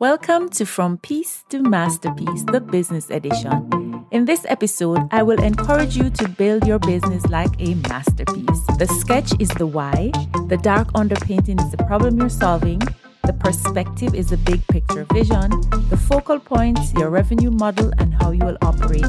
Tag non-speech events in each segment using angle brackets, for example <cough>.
Welcome to From Peace to Masterpiece, the business edition. In this episode, I will encourage you to build your business like a masterpiece. The sketch is the why, the dark underpainting is the problem you're solving, the perspective is the big picture vision, the focal points, your revenue model, and how you will operate.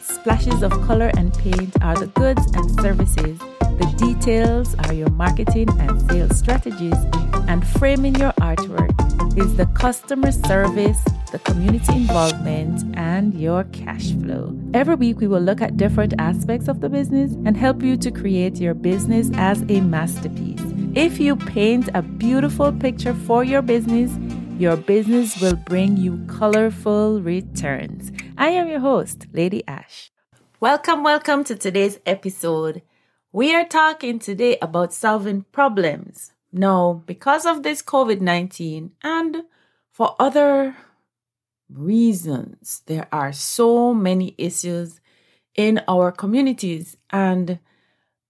Splashes of color and paint are the goods and services. The details are your marketing and sales strategies, and framing your artwork is the customer service, the community involvement, and your cash flow. Every week, we will look at different aspects of the business and help you to create your business as a masterpiece. If you paint a beautiful picture for your business, your business will bring you colorful returns. I am your host, Lady Ash. Welcome, welcome to today's episode. We are talking today about solving problems. No, because of this COVID 19 and for other reasons, there are so many issues in our communities. And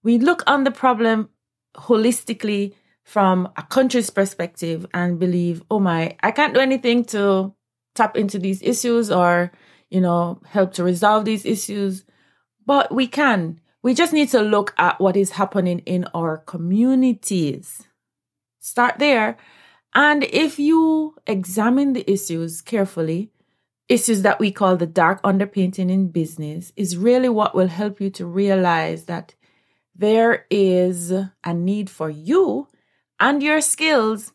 we look on the problem holistically from a country's perspective and believe, oh my, I can't do anything to tap into these issues or, you know, help to resolve these issues. But we can. We just need to look at what is happening in our communities. Start there. And if you examine the issues carefully, issues that we call the dark underpainting in business is really what will help you to realize that there is a need for you and your skills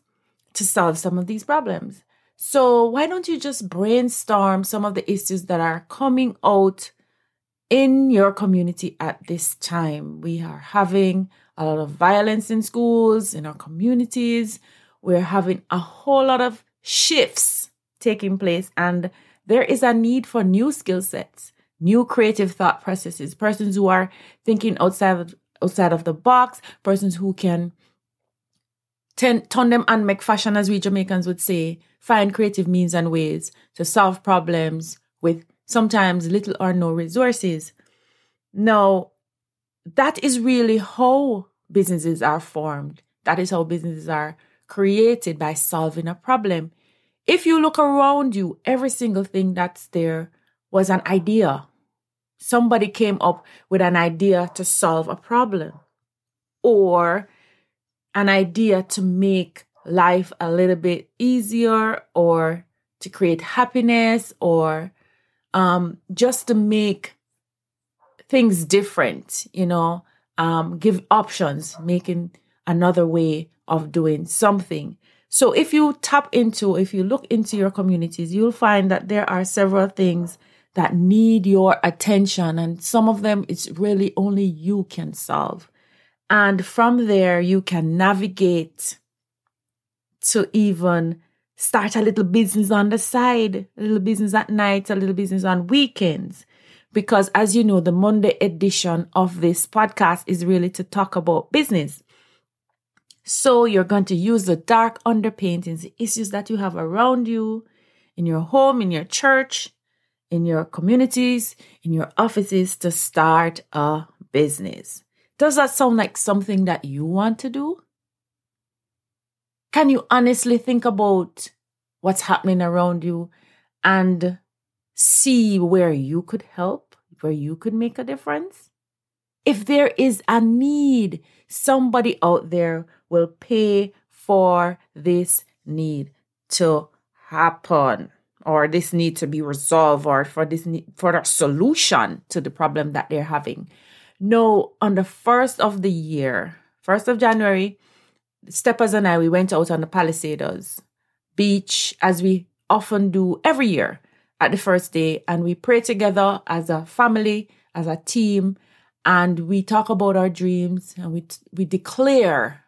to solve some of these problems. So, why don't you just brainstorm some of the issues that are coming out in your community at this time? We are having a lot of violence in schools, in our communities. We're having a whole lot of shifts taking place, and there is a need for new skill sets, new creative thought processes, persons who are thinking outside of, outside of the box, persons who can turn, turn them and make fashion, as we Jamaicans would say, find creative means and ways to solve problems with sometimes little or no resources. Now, that is really how businesses are formed. That is how businesses are created by solving a problem. If you look around you, every single thing that's there was an idea. Somebody came up with an idea to solve a problem or an idea to make life a little bit easier or to create happiness or um, just to make things different, you know, um, give options, making another way of doing something. So if you tap into, if you look into your communities, you'll find that there are several things that need your attention. And some of them it's really only you can solve. And from there, you can navigate to even start a little business on the side, a little business at night, a little business on weekends because as you know, the Monday edition of this podcast is really to talk about business. So you're going to use the dark underpaintings, the issues that you have around you, in your home, in your church, in your communities, in your offices to start a business. Does that sound like something that you want to do? Can you honestly think about what's happening around you and see where you could help, where you could make a difference. If there is a need, somebody out there will pay for this need to happen or this need to be resolved or for this need, for a solution to the problem that they're having. No, on the first of the year, first of January, Steppers and I we went out on the Palisadoes beach as we often do every year at the first day and we pray together as a family, as a team, and we talk about our dreams and we we declare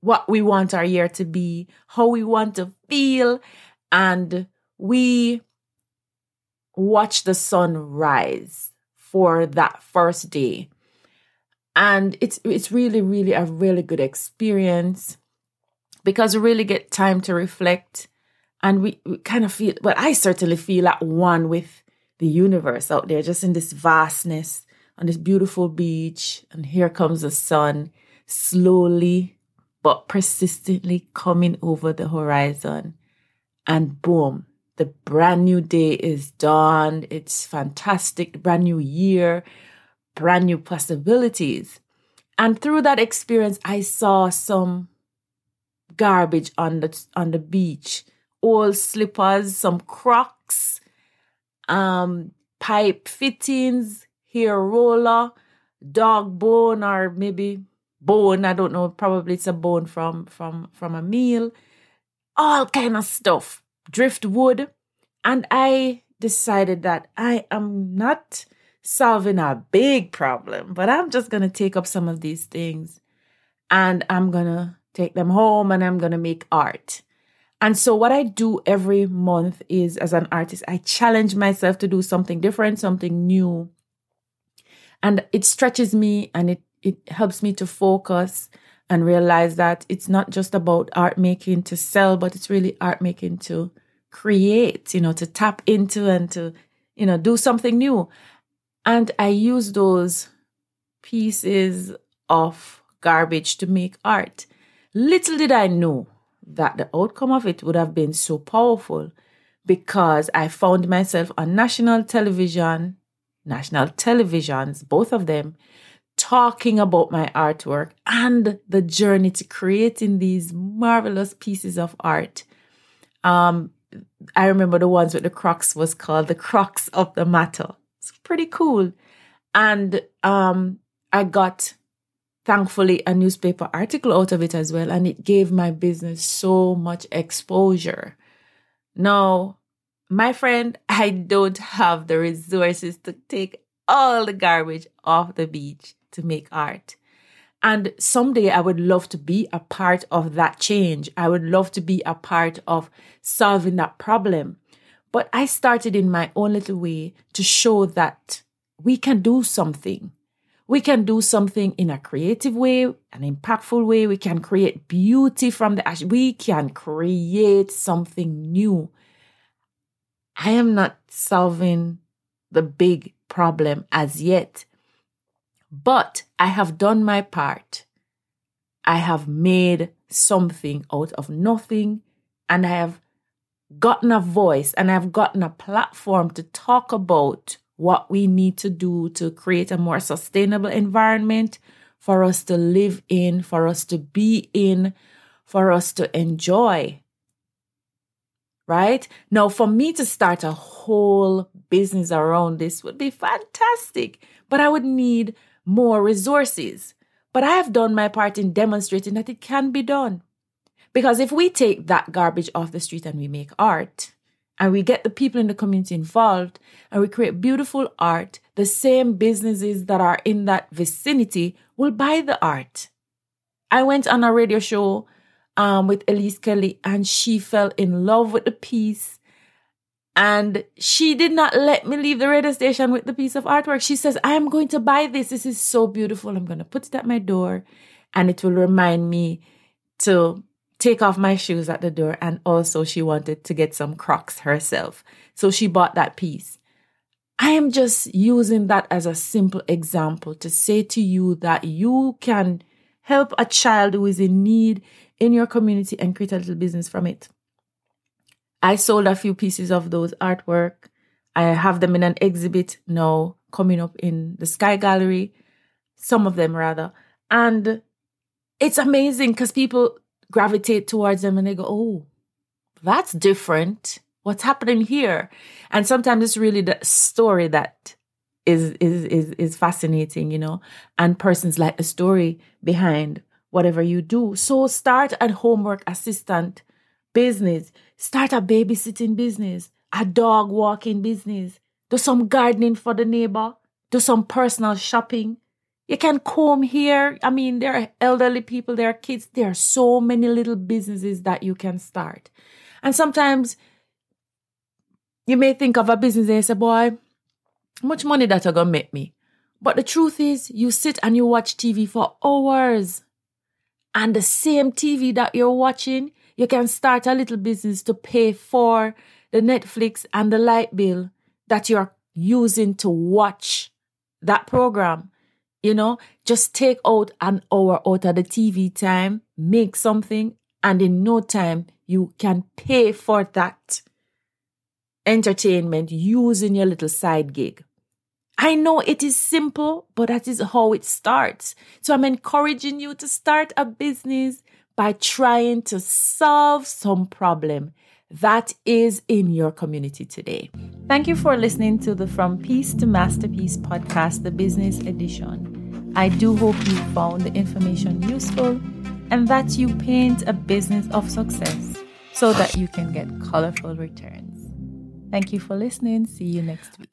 what we want our year to be, how we want to feel, and we watch the sun rise for that first day. And it's it's really really a really good experience because we really get time to reflect and we, we kind of feel well i certainly feel at one with the universe out there just in this vastness on this beautiful beach and here comes the sun slowly but persistently coming over the horizon And boom, the brand new day is dawned. It's fantastic, brand new year, brand new possibilities. And through that experience, I saw some garbage on the on the beach, old slippers, some Crocs, um, pipe fittings, hair roller, dog bone, or maybe bone. I don't know. Probably it's a bone from from from a meal. All kind of stuff, driftwood, and I decided that I am not solving a big problem, but I'm just gonna take up some of these things, and I'm gonna take them home, and I'm gonna make art. And so, what I do every month is, as an artist, I challenge myself to do something different, something new. And it stretches me and it, it helps me to focus and realize that it's not just about art making to sell, but it's really art making to create, you know, to tap into and to, you know, do something new. And I use those pieces of garbage to make art. Little did I know that the outcome of it would have been so powerful because I found myself on national television, national televisions, both of them, talking about my artwork and the journey to creating these marvelous pieces of art. Um, I remember the ones with the crocs was called the Crocs of the Matter. It's pretty cool. And um, I got thankfully a newspaper article out of it as well and it gave my business so much exposure. Now my friend <laughs> i don't have the resources to take all the garbage off the beach to make art. And someday i would love to be a part of that change. I would love to be a part of solving that problem. But i started in my own little way to show that we can do something we can do something in a creative way, an impactful way. We can create beauty from the ash. We can create something new. I am not solving the big problem as yet, but I have done my part. I have made something out of nothing and I have gotten a voice and I've gotten a platform to talk about what we need to do to create a more sustainable environment for us to live in, for us to be in, for us to enjoy. Right? Now, for me to start a whole business around this would be fantastic, but I would need more resources. But I have done my part in demonstrating that it can be done. Because if we take that garbage off the street and we make art, and we get the people in the community involved and we create beautiful art, the same businesses that are in that vicinity will buy the art. I went on a radio show um, with Elise Kelly and she fell in love with the piece. And she did not let me leave the radio station with the piece of artwork. She says, I am going to buy this. This is so beautiful. I'm going to put it at my door and it will remind me to take off my shoes at the door. And also, she wanted to get some Crocs herself. So she bought that piece. I am just using that as a simple example to say to you that you can help a child who is in need in your community and create a little business from it. I sold a few pieces of those artwork. I have them in an exhibit now coming up in the Sky Gallery, some of them rather. And it's amazing because people gravitate towards them and they go, oh, that's different. What's happening here? And sometimes it's really the story that is is is is fascinating, you know, and persons like the story behind whatever you do. So start a homework assistant business, start a babysitting business, a dog walking business, do some gardening for the neighbor, do some personal shopping, you can comb here. I mean, there are elderly people, there are kids. There are so many little businesses that you can start. And sometimes you may think of a business and say, boy, much money that are gonna make me? But the truth is, you sit and you watch TV for hours. And the same TV that you're watching, you can start a little business to pay for the Netflix and the light bill that you're using to watch that program. You know, just take out an hour out of the TV time, make something, and in no time, you can pay for that entertainment using your little side gig. I know it is simple, but that is how it starts. So I'm encouraging you to start a business by trying to solve some problem that is in your community today. Thank you for listening to the From Peace to Masterpiece podcast, the business edition. I do hope you found the information useful and that you paint a business of success so that you can get colorful returns. Thank you for listening. See you next week.